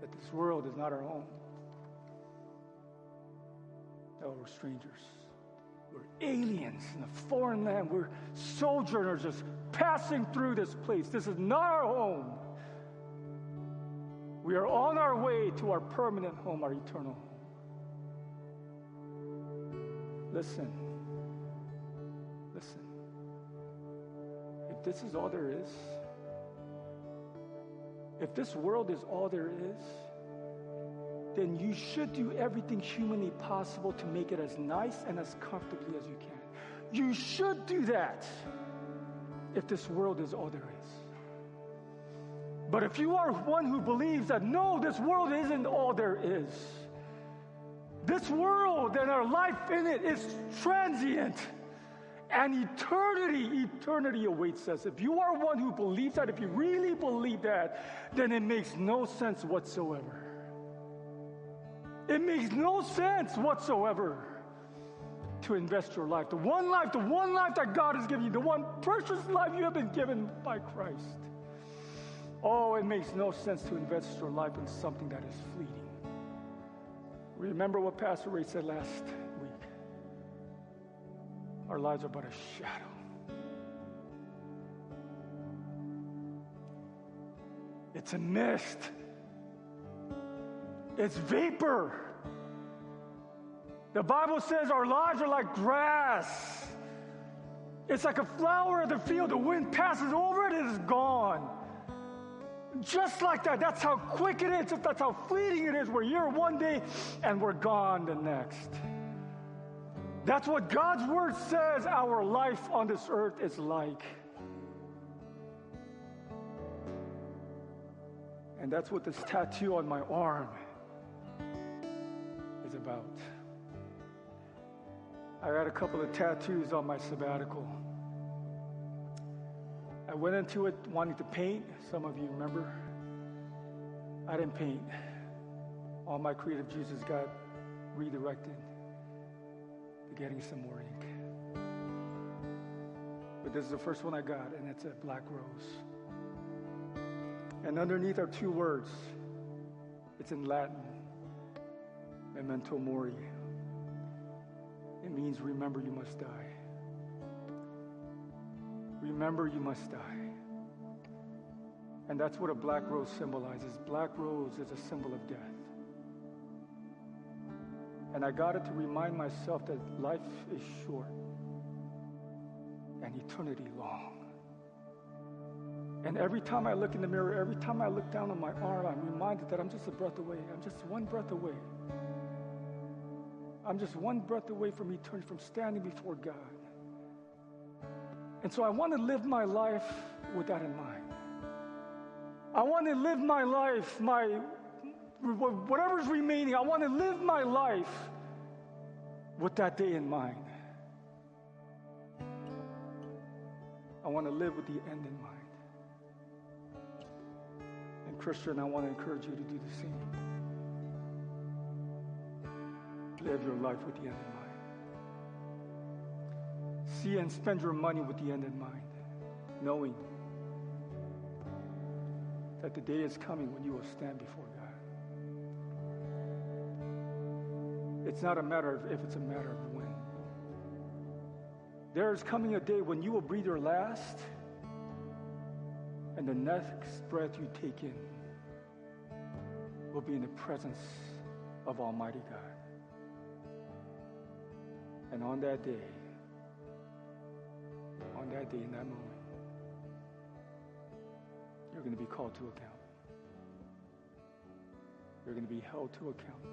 That this world is not our home. No, we're strangers. We're aliens in a foreign land. We're sojourners just passing through this place. This is not our home. We are on our way to our permanent home, our eternal home. Listen. Listen this is all there is, if this world is all there is, then you should do everything humanly possible to make it as nice and as comfortably as you can. You should do that if this world is all there is. But if you are one who believes that no, this world isn't all there is, this world and our life in it is transient and eternity, eternity awaits us. If you are one who believes that, if you really believe that, then it makes no sense whatsoever It makes no sense whatsoever to invest your life. The one life, the one life that God has given you, the one precious life you have been given by Christ. Oh, it makes no sense to invest your life in something that is fleeting. Remember what Pastor Ray said last. Our lives are but a shadow. It's a mist. It's vapor. The Bible says our lives are like grass. It's like a flower of the field. The wind passes over it, it is gone. Just like that. That's how quick it is. That's how fleeting it is. We're here one day and we're gone the next. That's what God's word says our life on this earth is like. And that's what this tattoo on my arm is about. I had a couple of tattoos on my sabbatical. I went into it wanting to paint. Some of you remember. I didn't paint. All my creative juices got redirected getting some more ink. But this is the first one I got, and it's a black rose. And underneath are two words. It's in Latin, memento mori. It means remember you must die. Remember you must die. And that's what a black rose symbolizes. Black rose is a symbol of death. And I got it to remind myself that life is short and eternity long. And every time I look in the mirror, every time I look down on my arm, I'm reminded that I'm just a breath away. I'm just one breath away. I'm just one breath away from eternity, from standing before God. And so I want to live my life with that in mind. I want to live my life, my whatever's remaining, I want to live my life with that day in mind. I want to live with the end in mind. And Christian, I want to encourage you to do the same. Live your life with the end in mind. See and spend your money with the end in mind, knowing that the day is coming when you will stand before God. It's not a matter of if, it's a matter of when. There is coming a day when you will breathe your last, and the next breath you take in will be in the presence of Almighty God. And on that day, on that day, in that moment, you're going to be called to account. You're going to be held to account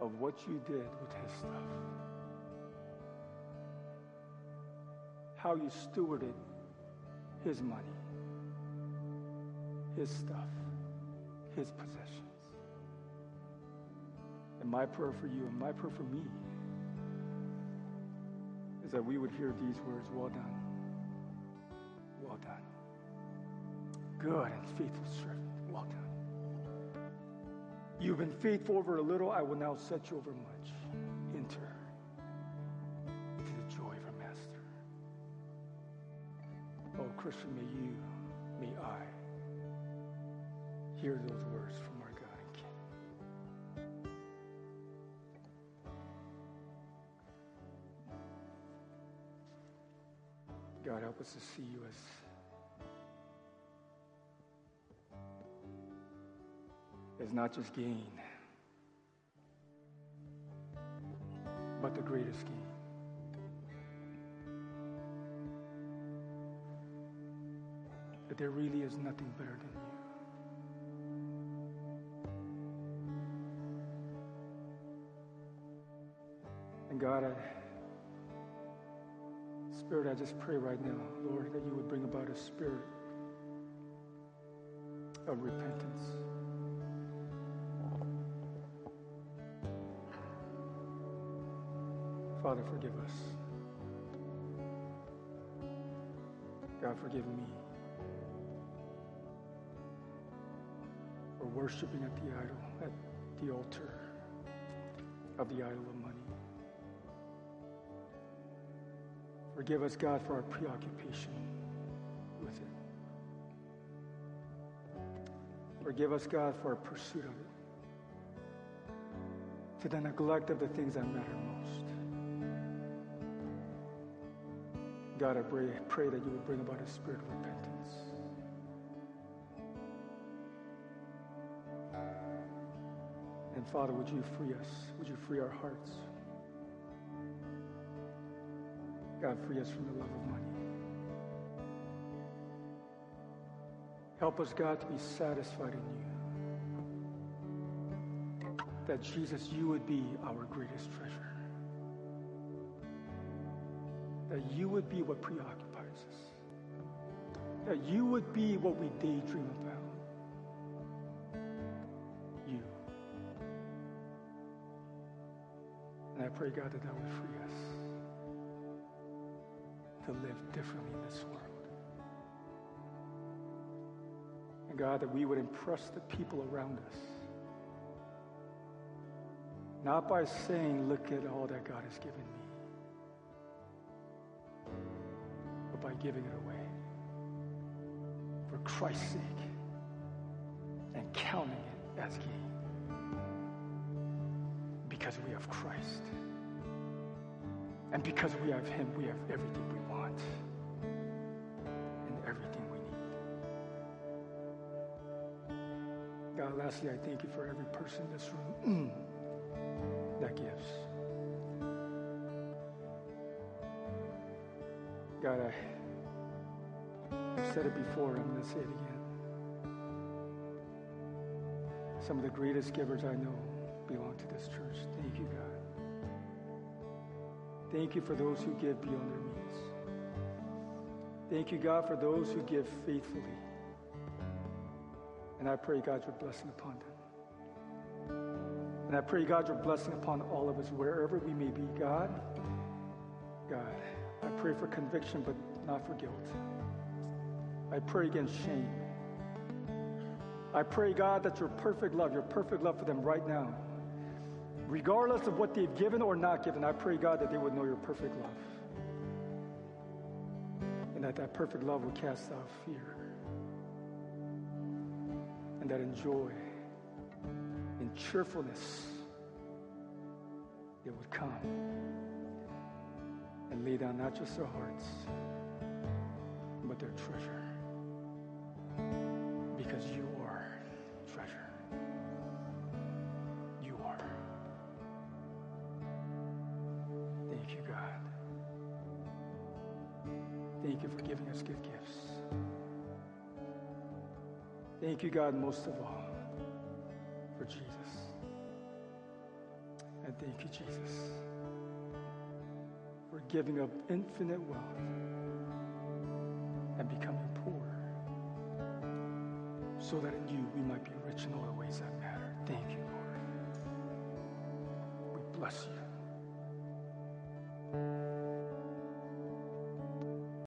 of what you did with his stuff. How you stewarded his money, his stuff, his possessions. And my prayer for you and my prayer for me is that we would hear these words well done. Well done. Good and faithful servant. Well done. You've been faithful over a little, I will now set you over much. Enter into the joy of our master. Oh, Christian, may you, may I hear those words from our God and King. God, help us to see you as as not just gain, but the greatest gain. That there really is nothing better than you. And God, I, Spirit, I just pray right now, Lord, that you would bring about a spirit of repentance. Father, forgive us. God, forgive me for worshiping at the idol, at the altar of the idol of money. Forgive us, God, for our preoccupation with it. Forgive us, God, for our pursuit of it. To the neglect of the things that matter most. God, I pray, pray that you would bring about a spirit of repentance. And Father, would you free us? Would you free our hearts? God, free us from the love of money. Help us, God, to be satisfied in you. That Jesus, you would be our greatest treasure. That you would be what preoccupies us. That you would be what we daydream about. You. And I pray, God, that that would free us to live differently in this world. And God, that we would impress the people around us. Not by saying, look at all that God has given me, giving it away for Christ's sake and counting it as gain. Because we have Christ. And because we have Him, we have everything we want and everything we need. God, lastly, I thank you for every person in this room that gives. God, I, said it before, I'm going to say it again. Some of the greatest givers I know belong to this church. Thank you, God. Thank you for those who give beyond their means. Thank you, God, for those who give faithfully. And I pray, God, your blessing upon them. And I pray, God, your blessing upon all of us, wherever we may be. God, God, I pray for conviction, but not for guilt. I pray against shame. I pray, God, that your perfect love, your perfect love for them right now, regardless of what they've given or not given, I pray, God, that they would know your perfect love. And that that perfect love would cast out fear. And that in joy, in cheerfulness, they would come and lay down not just their hearts, but their treasure. Because you are treasure. You are. Thank you, God. Thank you for giving us good gifts. Thank you, God, most of all, for Jesus. And thank you, Jesus, for giving up infinite wealth so that in you we might be rich in all the ways that matter. Thank you, Lord. We bless you.